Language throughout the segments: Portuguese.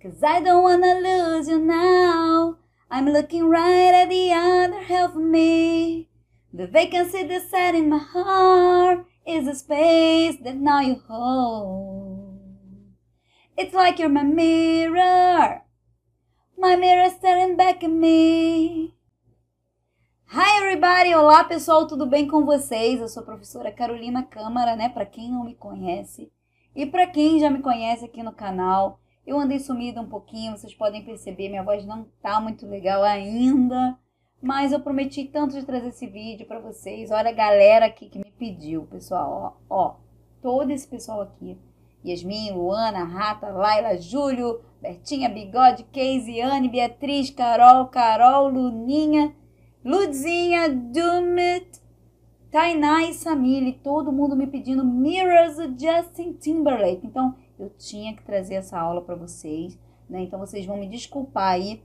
Cause I don't wanna lose you now. I'm looking right at the other half of me. The vacancy that's set in my heart is a space that now you hold. It's like you're my mirror, my mirror staring back at me. Hi everybody! Olá pessoal, tudo bem com vocês? Eu sou a professora Carolina Câmara, né? Para quem não me conhece e para quem já me conhece aqui no canal, eu andei sumida um pouquinho, vocês podem perceber, minha voz não tá muito legal ainda, mas eu prometi tanto de trazer esse vídeo para vocês. Olha a galera aqui que me pediu, pessoal, ó, ó, todo esse pessoal aqui. Yasmin, Luana, Rata, Laila, Júlio, Bertinha, Bigode, Casey, Anne, Beatriz, Carol, Carol, Luninha, Ludzinha, Dumit, Tainá e Samile, todo mundo me pedindo Mirrors do Justin Timberlake. Então, eu tinha que trazer essa aula para vocês, né? Então, vocês vão me desculpar aí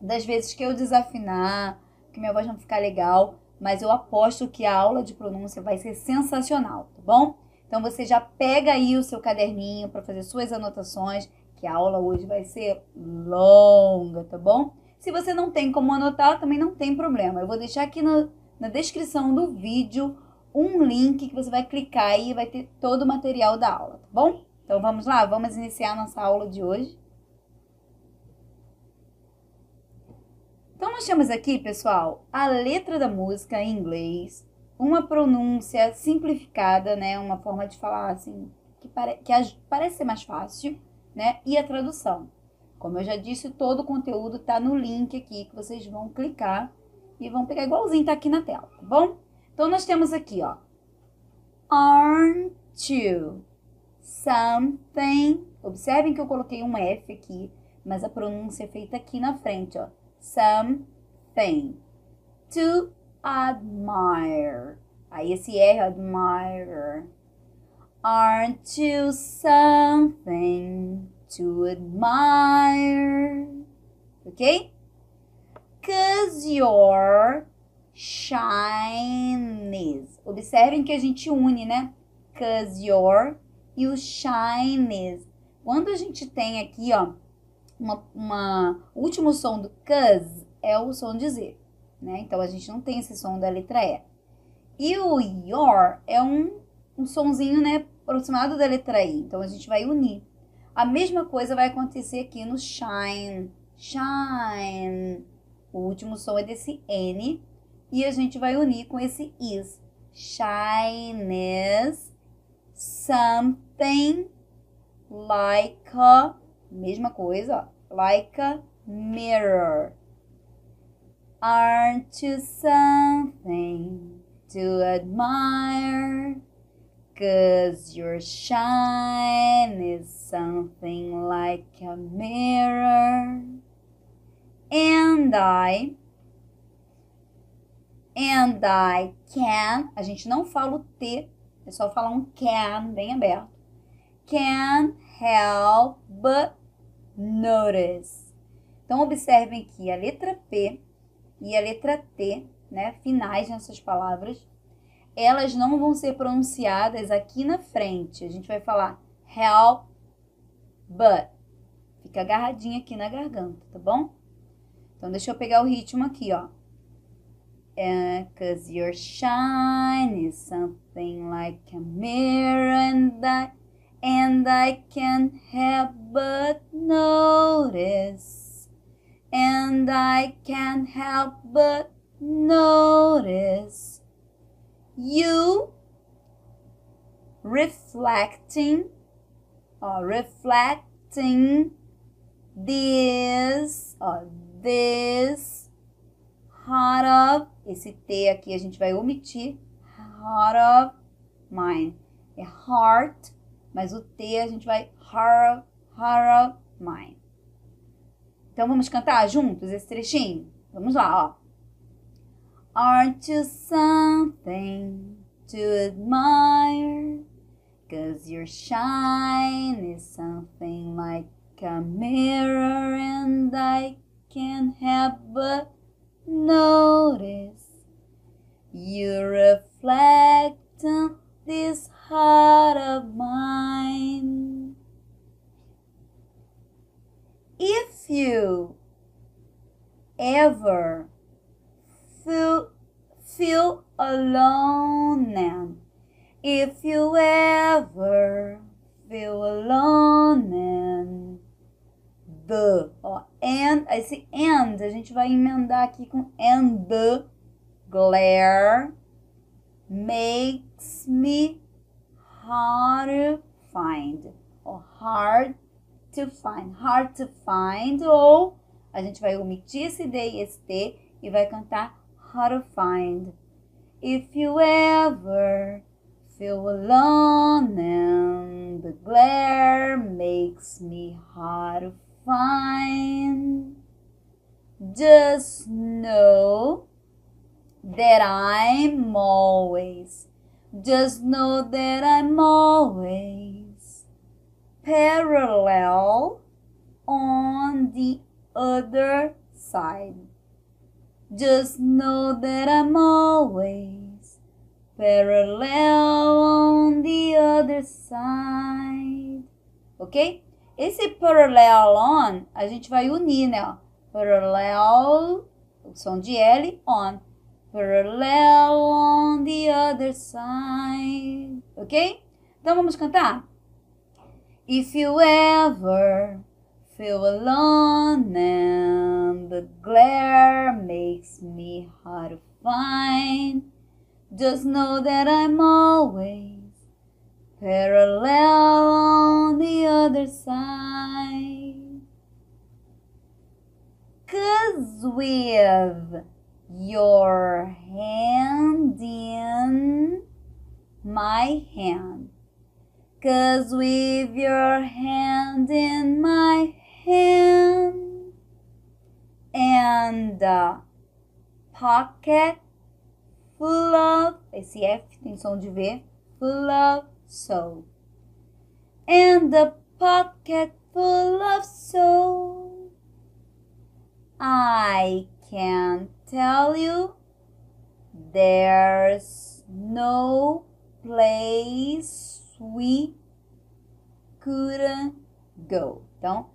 das vezes que eu desafinar, que minha voz não ficar legal, mas eu aposto que a aula de pronúncia vai ser sensacional, tá bom? Então você já pega aí o seu caderninho para fazer suas anotações, que a aula hoje vai ser longa, tá bom? Se você não tem como anotar, também não tem problema. Eu vou deixar aqui no, na descrição do vídeo um link que você vai clicar aí e vai ter todo o material da aula, tá bom? Então vamos lá, vamos iniciar nossa aula de hoje. Então, nós temos aqui, pessoal, a letra da música em inglês, uma pronúncia simplificada, né? Uma forma de falar assim, que, pare que parece ser mais fácil, né? E a tradução. Como eu já disse, todo o conteúdo tá no link aqui que vocês vão clicar e vão pegar igualzinho tá aqui na tela, tá bom? Então, nós temos aqui, ó. Aren't you something? Observem que eu coloquei um F aqui, mas a pronúncia é feita aqui na frente, ó something. To admire. Aí esse R, admire. Aren't you something to admire? Ok? Cause you're shyness. Observem que a gente une, né? Cause you're e o shyness. Quando a gente tem aqui, ó, uma, uma, o último som do cuz é o som de Z, né? Então a gente não tem esse som da letra E. E o your é um, um sonzinho, né, aproximado da letra I. Então a gente vai unir. A mesma coisa vai acontecer aqui no shine. Shine. O último som é desse N e a gente vai unir com esse is. Shyness something like a Mesma coisa. Like a mirror. Aren't you something to admire? Cause your shine is something like a mirror. And I. And I can. A gente não fala o T, é só falar um can bem aberto. Can help but notice. Então, observem que a letra P e a letra T, né, finais nessas palavras, elas não vão ser pronunciadas aqui na frente. A gente vai falar help, but. Fica agarradinha aqui na garganta, tá bom? Então, deixa eu pegar o ritmo aqui, ó. Uh, Cause your shine is something like a mirror and that and I can't help but notice, and I can't help but notice. You reflecting or reflecting this or this heart of esse T aqui a gente vai omitir heart of mine é heart mas o T a gente vai horror, horror, mine. Então vamos cantar juntos esse trechinho? Vamos lá, ó. Aren't you something to admire? Cause your shine is something like a mirror and I can't help but notice you reflect on this heart of mine. If you ever feel, feel alone and if you ever feel alone and the, ó, and, esse and a gente vai emendar aqui com and glare makes me hard to find, or hard to find, hard to find, ou a gente vai omitir esse D e esse T e vai cantar hard to find. If you ever feel alone and the glare makes me hard to find, just know that I'm always, just know that I'm always parallel on the other side. Just know that I'm always parallel on the other side. Ok? Esse parallel on, a gente vai unir, né? Ó. Parallel, som de L, on. Parallel on the other side. Ok? Então vamos cantar? If you ever feel alone and the glare makes me hard to find, just know that I'm always parallel on the other side. Cause with your hand in my hand. Cause with your hand in my hand and a pocket full of esse F tem som de V full of soul and a pocket full of soul I can't tell you there's no place we couldn't go. Então,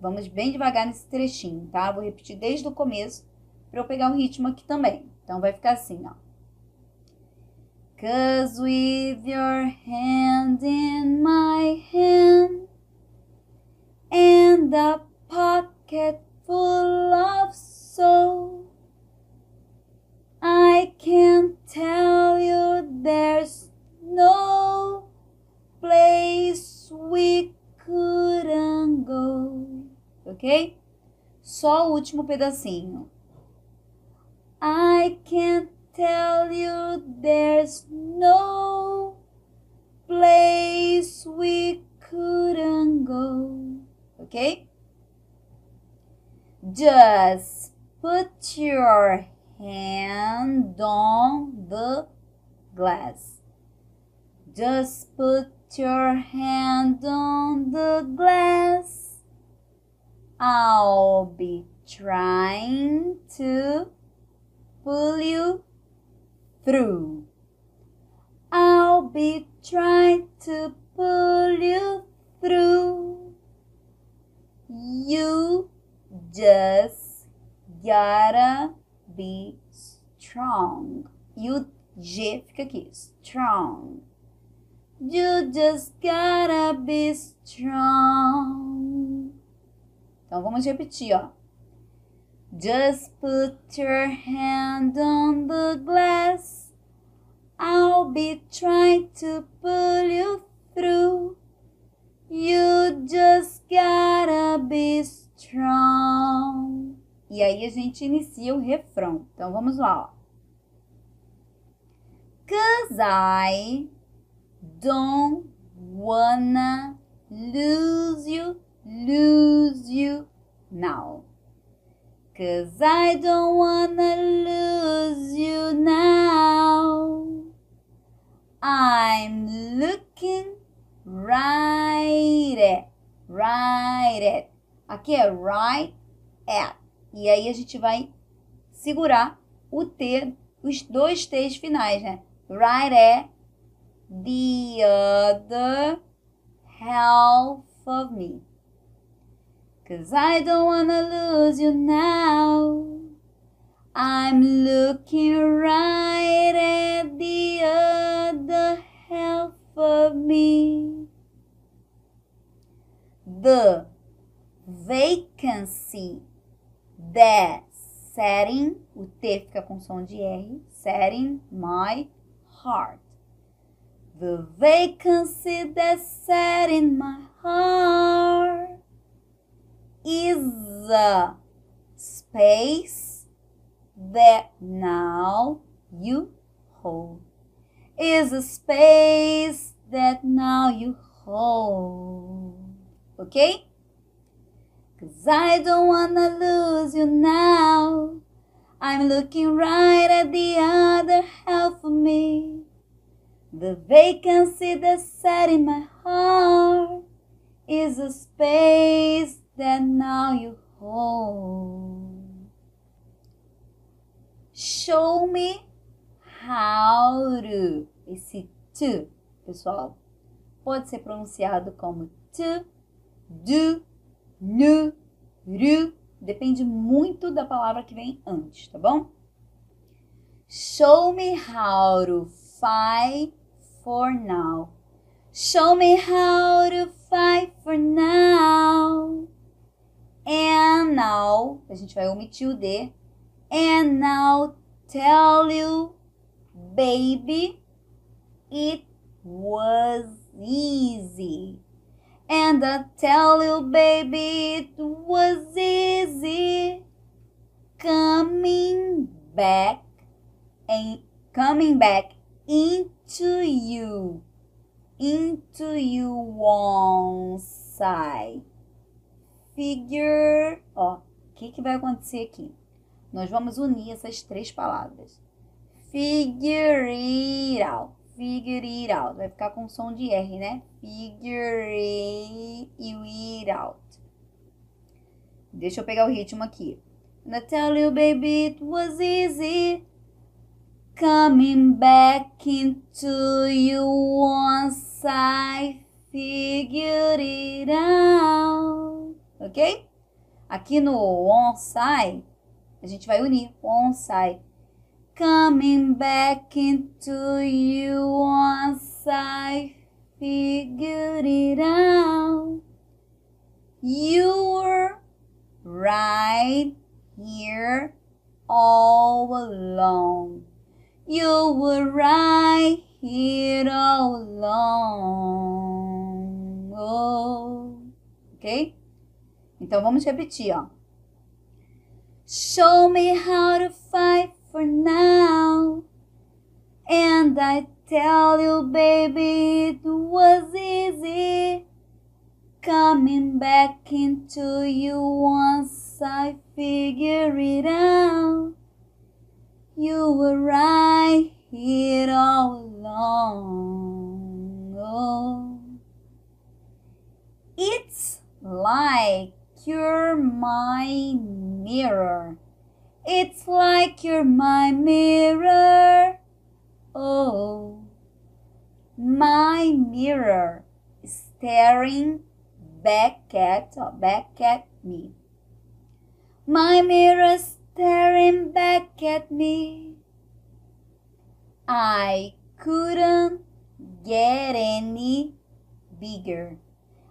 vamos bem devagar nesse trechinho, tá? Vou repetir desde o começo para eu pegar o ritmo aqui também. Então, vai ficar assim, ó. Cause with your hand in my hand and a pocket full of soul I can't tell you there's no place we couldn't go. Ok? Só o último pedacinho. I can't tell you there's no place we couldn't go. Ok? Just put your hand on the glass. Just put your hand on the glass. I'll be trying to pull you through. I'll be trying to pull you through. You just gotta be strong. E o G fica aqui, strong. You just gotta be strong. Então vamos repetir, ó. Just put your hand on the glass. I'll be trying to pull you through. You just gotta be strong. E aí a gente inicia o refrão. Então vamos lá, ó. Cause I don't wanna lose you, lose you now. Cause I don't wanna lose you now. I'm looking right at, right at. Aqui é right at. E aí a gente vai segurar o T, os dois T's finais, né? Right at the other half of me. Cause I don't wanna lose you now. I'm looking right at the other half of me. The vacancy that setting, o T fica com som de R, setting my heart. The vacancy that's set in my heart is a space that now you hold. Is a space that now you hold. Okay? Cause I don't wanna lose you now. I'm looking right at the other half of me. The vacancy that's set in my heart is a space that now you hold. Show me how to. Esse to, pessoal, pode ser pronunciado como to, do, nu, ru. Depende muito da palavra que vem antes, tá bom? Show me how to fight for now. Show me how to fight for now. And now, a gente vai omitir o D. And now tell you, baby, it was easy. And I tell you, baby, it was easy coming back and coming back into you, into you one side. Figure, ó, o que, que vai acontecer aqui? Nós vamos unir essas três palavras. Figure it out, figure it out. Vai ficar com som de R, né? Figure it out. Deixa eu pegar o ritmo aqui. And I tell you, baby, it was easy coming back into you once I figured it out. Ok? Aqui no once I, a gente vai unir once I. Coming back into you once figured it out. You were right here all along. You were right here all along. Oh. Ok? Então vamos repetir, ó. Show me how to fight for now. And I tell you, baby, it was easy coming back into you once I figure it out. You were right here all along. Oh. It's like you're my mirror. It's like you're my mirror. Oh, my mirror staring back at back at me. My mirror staring back at me. I couldn't get any bigger.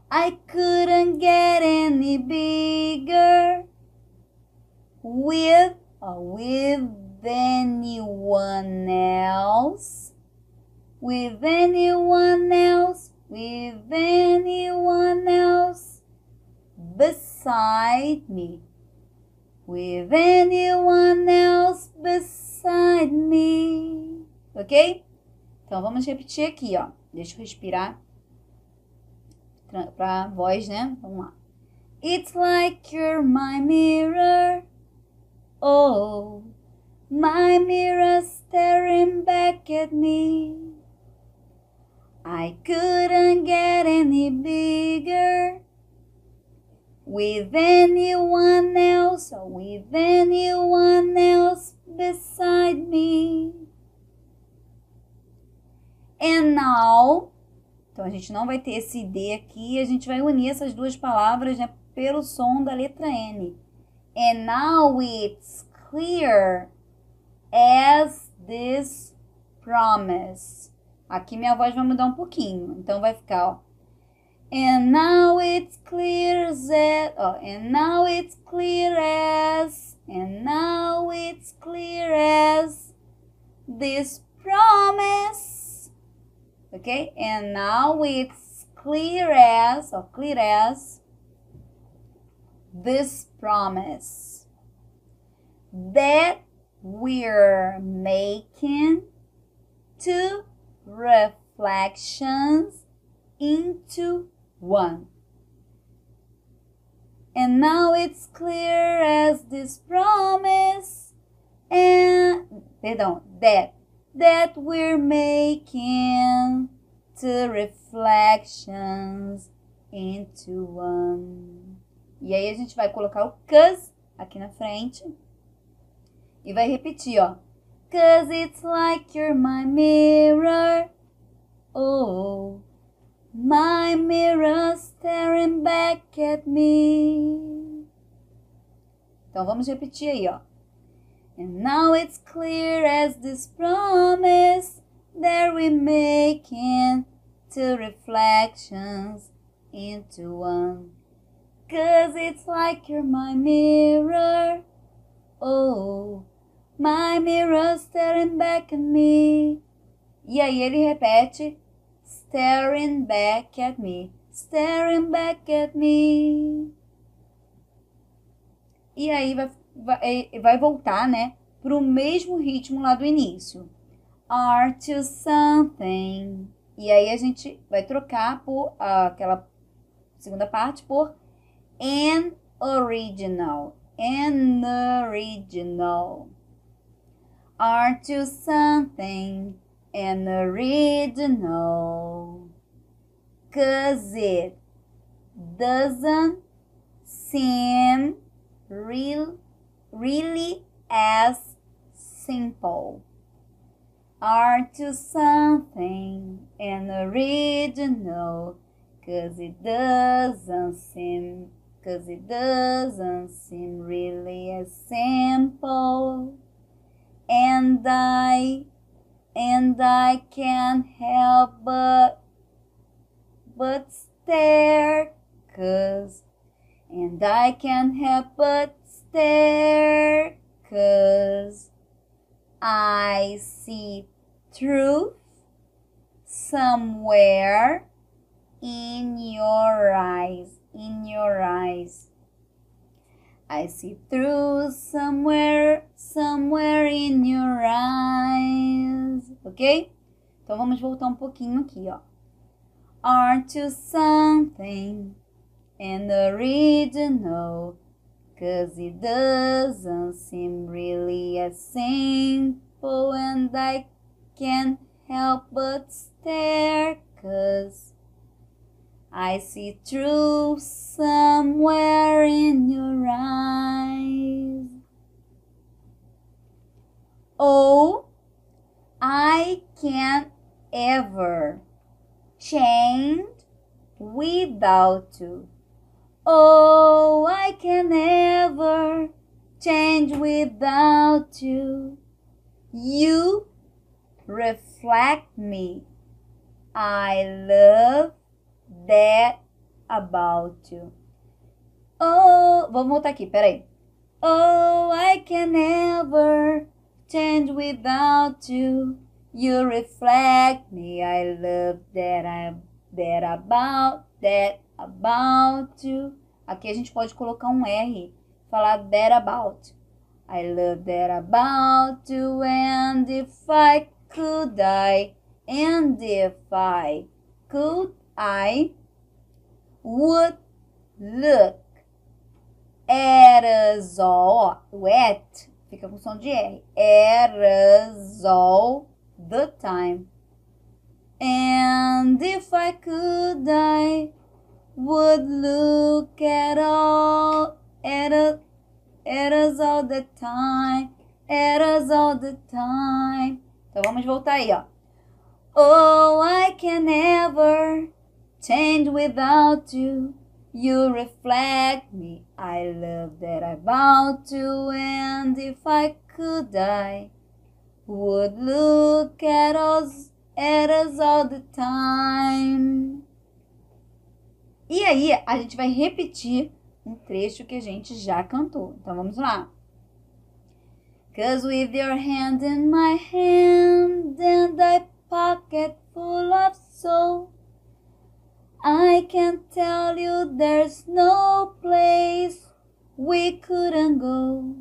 I couldn't get any bigger with or with anyone else. With anyone else. With anyone else beside me. With anyone else beside me. Ok? Então vamos repetir aqui, ó. Deixa eu respirar pra voz, né? Vamos lá. It's like you're my mirror. Oh, my mirror staring back at me. I couldn't get any bigger with anyone else or with anyone else beside me. And now, então a gente não vai ter esse D aqui, a gente vai unir essas duas palavras, né? pelo som da letra N. And now it's clear as this promise. Aqui minha voz vai mudar um pouquinho, então vai ficar, ó. And now it's clear as, oh, and now it's clear as, and now it's clear as this promise. Okay, and now it's clear as, or clear as this promise that we're making two reflections into one. And now it's clear as this promise and perdão, that that we're making two reflections into one. E aí a gente vai colocar o cause aqui na frente e vai repetir, ó. Cause it's like you're my mirror. Oh, my mirror staring back at me. Então vamos repetir aí, ó. And now it's clear as this promise that we're making two reflections into one. Cause it's like you're my mirror. Oh, my mirror staring back at me. E aí ele repete staring back at me, staring back at me. E aí vai, vai, vai voltar, né, pro mesmo ritmo lá do início. Are to something. E aí a gente vai trocar por uh, aquela segunda parte por an original. An original. Are to something an original. Cause it doesn't seem real, really as simple. Are to something an original. Cause it doesn't seem, cause it doesn't seem really as simple. And I and I can't help but but stare cause and I can't help but stare cause I see truth somewhere in your eyes in your eyes I see through somewhere, somewhere in your eyes. Ok? Então vamos voltar um pouquinho aqui, ó. Aren't you something and original? Cause it doesn't seem really as simple and I can't help but stare cause I see truth somewhere in your eyes. Oh, I can't ever change without you. Oh, I can never change without you. You reflect me. I love that about you. Oh, vamos voltar aqui, peraí. Oh, I can never change without you. You reflect me. I love that I'm that about that about you. Aqui a gente pode colocar um R, falar that about. I love that about you and if I could die and if I could I would look at us all, at fica com som de R, all the time. And if I could, I would look at all, at us, at us all the time, at us all the time. Então vamos voltar aí, ó. Oh, I can never change without you. You reflect me. I love that I bow to, and if I could die, would look at us, at us all the time. E aí, a gente vai repetir um trecho que a gente já cantou. Então vamos lá. Cause with your hand in my hand and a pocket full of soul, I can tell you there's no place we couldn't go.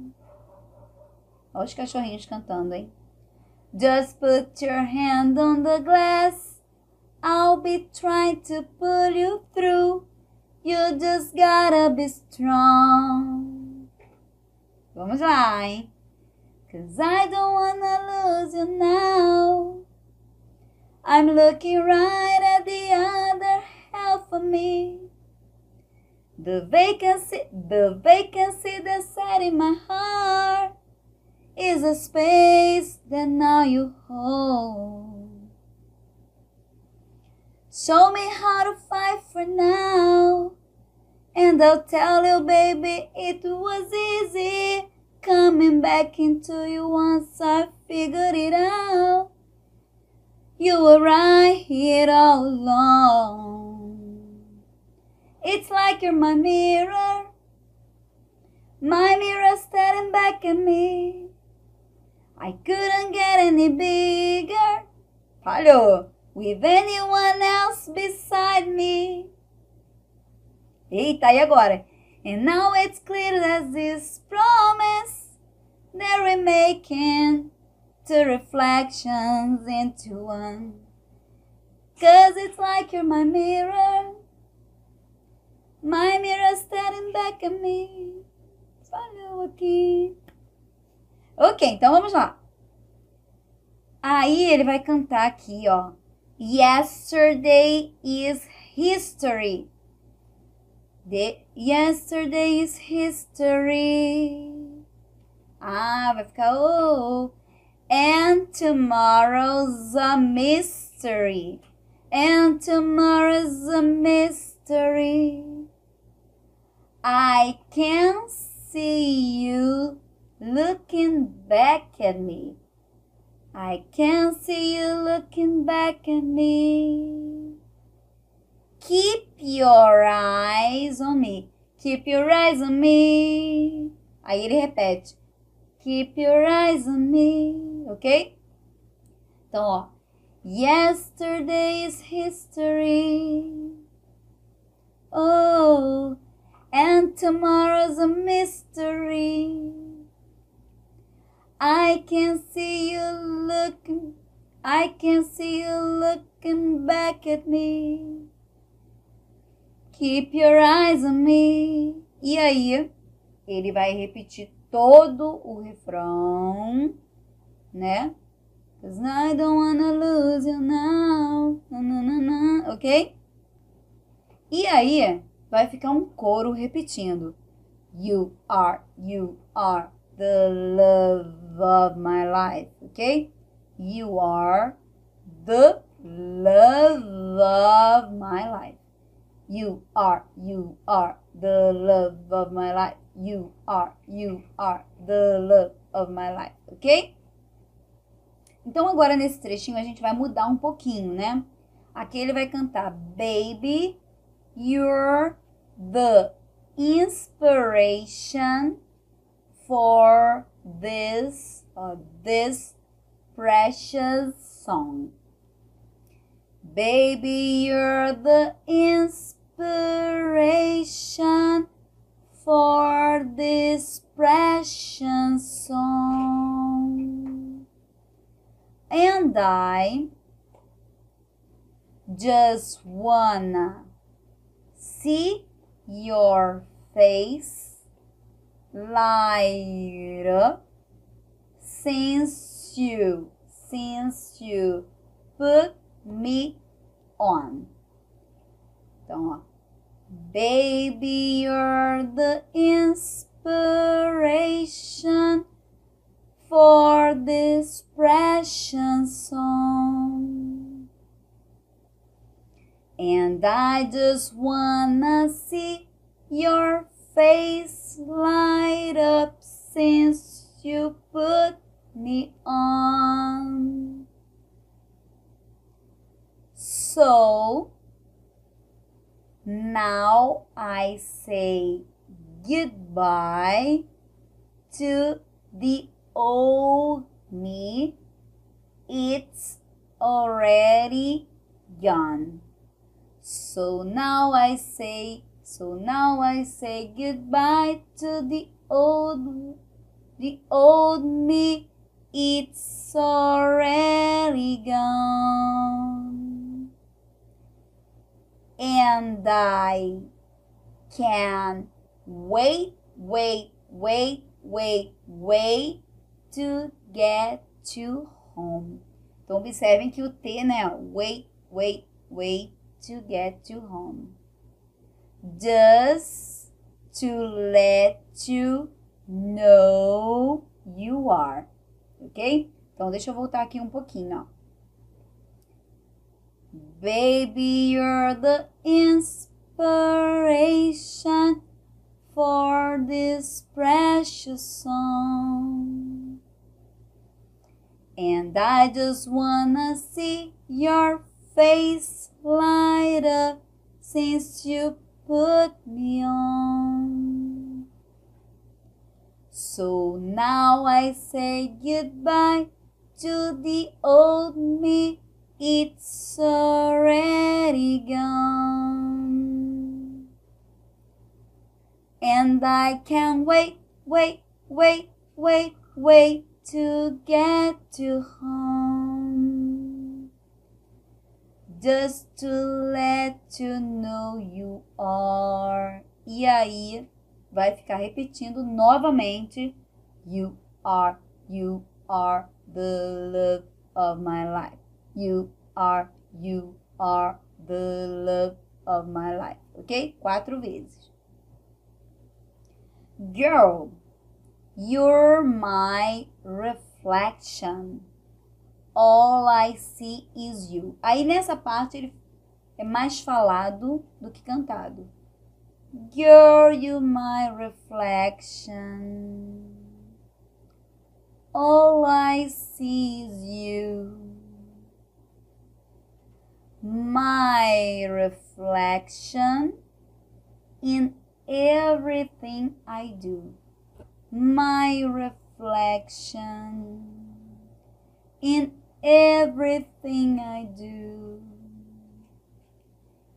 Olha os cachorrinhos cantando, hein? Just put your hand on the glass. I'll be trying to pull you through. You just gotta be strong. Vamos lá, hein? Cause I don't wanna lose you now. I'm looking right me. The vacancy, the vacancy that's sat in my heart is a space that now you hold. Show me how to fight for now. And I'll tell you, baby, it was easy coming back into you once I figured it out. You were right here all along. It's like you're my mirror, my mirror staring back at me. I couldn't get any bigger. Falhou. With anyone else beside me. Eita, e agora? And now it's clear that this promise that we're making two reflections into one. Cause it's like you're my mirror, my mirror staring back at me. Falhou aqui. Ok, então vamos lá. Aí ele vai cantar aqui, ó. Yesterday is history. The yesterday is history. Ah, vai ficar oh. And tomorrow's a mystery. And tomorrow's a mystery. I can see you looking back at me. I can see you looking back at me. Keep your eyes on me. Keep your eyes on me. Aí ele repete. Keep your eyes on me. Ok? Então, ó. Yesterday's history. Oh, and tomorrow's a mystery. I can see you looking, I can see you looking back at me. Keep your eyes on me. E aí, ele vai repetir todo o refrão, né? Cause I don't wanna lose you now. Nananana, ok? E aí, vai ficar um coro repetindo. You are, you are the love of my life, ok? You are the love of my life. You are, you are the love of my life. You are, you are the love of my life, ok? Então agora nesse trechinho a gente vai mudar um pouquinho, né? Aqui ele vai cantar Baby, you're the inspiration for this uh, this precious song. Baby, you're the inspiration for this precious song. And I just wanna see your face light since you since you put me on. Então, ó. Baby, you're the inspiration for this precious song. And I just wanna see your face light up since you put me on. So now I say goodbye to the old me. It's already gone. So now I say, so now I say goodbye to the old, the old me. It's already gone. And I can wait, wait, wait, wait, wait to get to home. Então observem que o T, né? Wait, wait, wait to get to home. Just to let you know you are. Ok? Então deixa eu voltar aqui um pouquinho, ó. Baby, you're the inspiration for this precious song. And I just wanna see your face light up since you put me on. So now I say goodbye to the old me. It's already gone. And I can't wait, wait, wait, wait, wait to get to home. Just to let you know you are. E aí vai ficar repetindo novamente. You are, you are the love of my life. You are, you are the love of my life. Ok? Quatro vezes. Girl, you're my reflection. All I see is you. Aí nessa parte ele é mais falado do que cantado. Girl, you my reflection. All I see is you. My reflection in everything I do. My reflection in everything I do.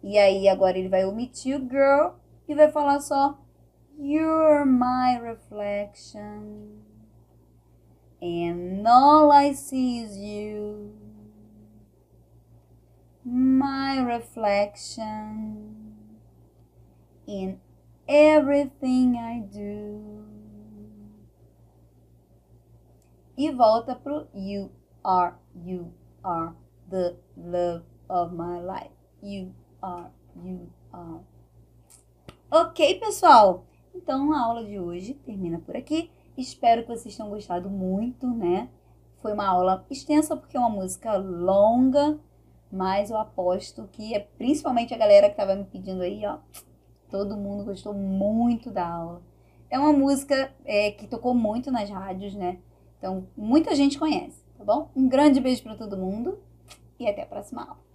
E aí agora ele vai omitir o girl e vai falar só You're my reflection. And all I see is you. My reflection in everything I do. E volta pro you are, you are the love of my life. You are, you are. Ok, pessoal? Então a aula de hoje termina por aqui. Espero que vocês tenham gostado muito, né? Foi uma aula extensa porque é uma música longa, mas eu aposto que é principalmente a galera que estava me pedindo aí, ó. Todo mundo gostou muito da aula. É uma música é, que tocou muito nas rádios, né? Então, muita gente conhece, tá bom? Um grande beijo para todo mundo e até a próxima aula.